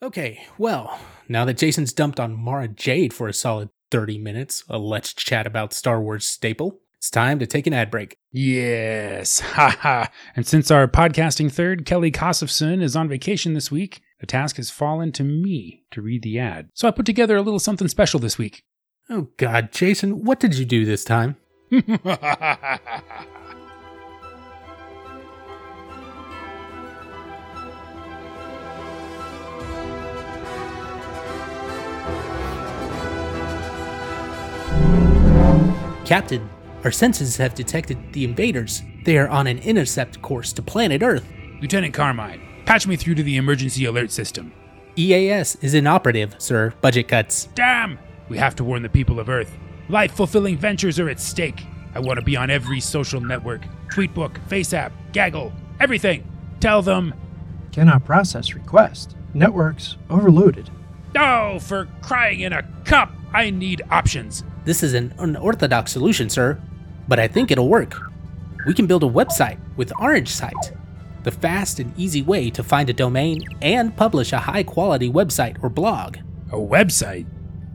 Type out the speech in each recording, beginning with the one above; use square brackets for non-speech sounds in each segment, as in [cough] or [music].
Okay, well, now that Jason's dumped on Mara Jade for a solid 30 minutes, a let's chat about Star Wars staple, it's time to take an ad break. Yes, [laughs] haha. and since our podcasting third, Kelly Kosofson, is on vacation this week, the task has fallen to me to read the ad. So I put together a little something special this week. Oh god, Jason, what did you do this time? [laughs] Captain, our senses have detected the invaders. They are on an intercept course to planet Earth. Lieutenant Carmine, patch me through to the emergency alert system. EAS is inoperative, sir. Budget cuts. Damn! We have to warn the people of Earth. Life fulfilling ventures are at stake. I want to be on every social network Tweetbook, FaceApp, Gaggle, everything. Tell them. Cannot process request. Networks overloaded. Oh, for crying in a cup! I need options. This is an unorthodox solution, sir, but I think it'll work. We can build a website with Orange Site, the fast and easy way to find a domain and publish a high quality website or blog. A website?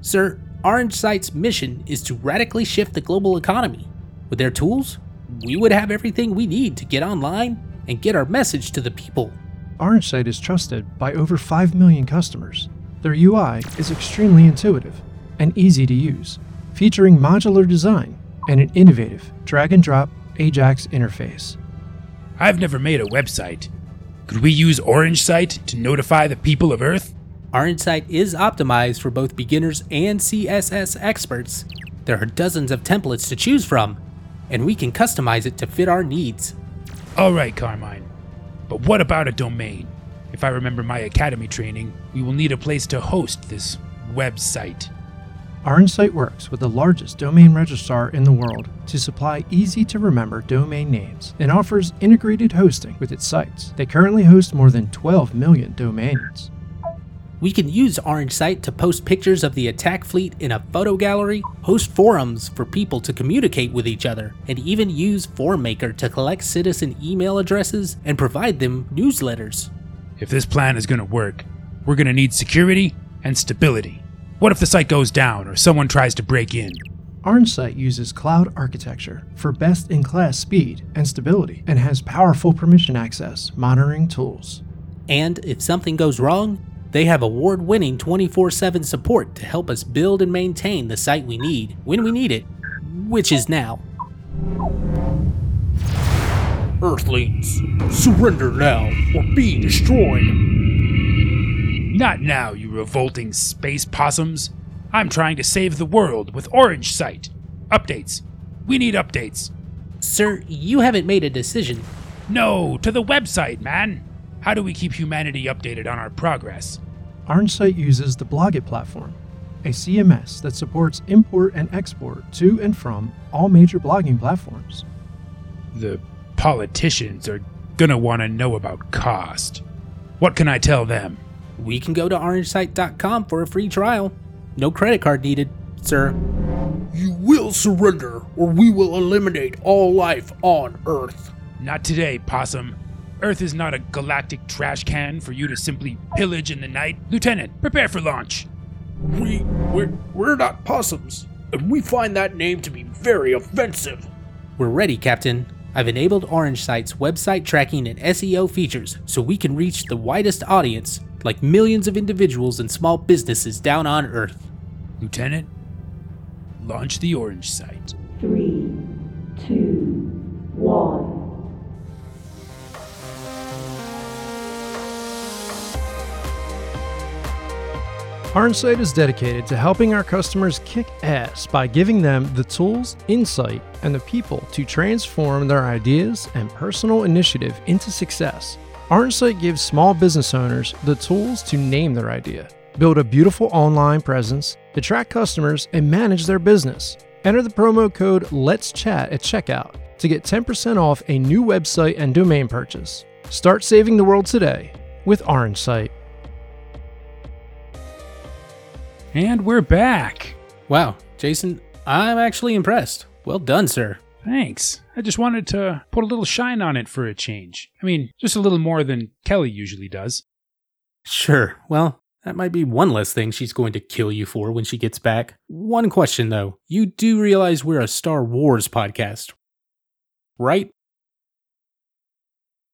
Sir, Orange Site's mission is to radically shift the global economy. With their tools, we would have everything we need to get online and get our message to the people. Orange Site is trusted by over 5 million customers. Their UI is extremely intuitive and easy to use, featuring modular design and an innovative drag and drop Ajax interface. I've never made a website. Could we use Orange Site to notify the people of Earth? Orange Site is optimized for both beginners and CSS experts. There are dozens of templates to choose from, and we can customize it to fit our needs. All right, Carmine. But what about a domain? If I remember my academy training, we will need a place to host this website. Orange Site works with the largest domain registrar in the world to supply easy to remember domain names and offers integrated hosting with its sites. They currently host more than 12 million domains. We can use Orange Site to post pictures of the attack fleet in a photo gallery, host forums for people to communicate with each other, and even use FormMaker to collect citizen email addresses and provide them newsletters. If this plan is going to work, we're going to need security and stability. What if the site goes down or someone tries to break in? Orange Site uses cloud architecture for best in class speed and stability and has powerful permission access monitoring tools. And if something goes wrong, they have award winning 24 7 support to help us build and maintain the site we need when we need it, which is now. Earthlings, surrender now or be destroyed. Not now, you revolting space possums. I'm trying to save the world with Orange Site. Updates. We need updates. Sir, you haven't made a decision. No, to the website, man. How do we keep humanity updated on our progress? Orange Site uses the Blogit platform, a CMS that supports import and export to and from all major blogging platforms. The politicians are gonna want to know about cost. What can I tell them? We can go to orangesite.com for a free trial. No credit card needed, sir. You will surrender or we will eliminate all life on Earth. Not today, Possum. Earth is not a galactic trash can for you to simply pillage in the night. Lieutenant, prepare for launch. We we're, we're not possums, and we find that name to be very offensive. We're ready, Captain. I've enabled Orange Site's website tracking and SEO features so we can reach the widest audience, like millions of individuals and small businesses down on Earth. Lieutenant, launch the Orange Site. Three, two, one. Orange Site is dedicated to helping our customers kick ass by giving them the tools, insight, and the people to transform their ideas and personal initiative into success. Site gives small business owners the tools to name their idea, build a beautiful online presence, attract customers, and manage their business. Enter the promo code Let's Chat at checkout to get 10% off a new website and domain purchase. Start saving the world today with Site. And we're back. Wow, Jason, I'm actually impressed. Well done, sir. Thanks. I just wanted to put a little shine on it for a change. I mean, just a little more than Kelly usually does. Sure, well, That might be one less thing she's going to kill you for when she gets back. One question though you do realize we're a Star Wars podcast, right?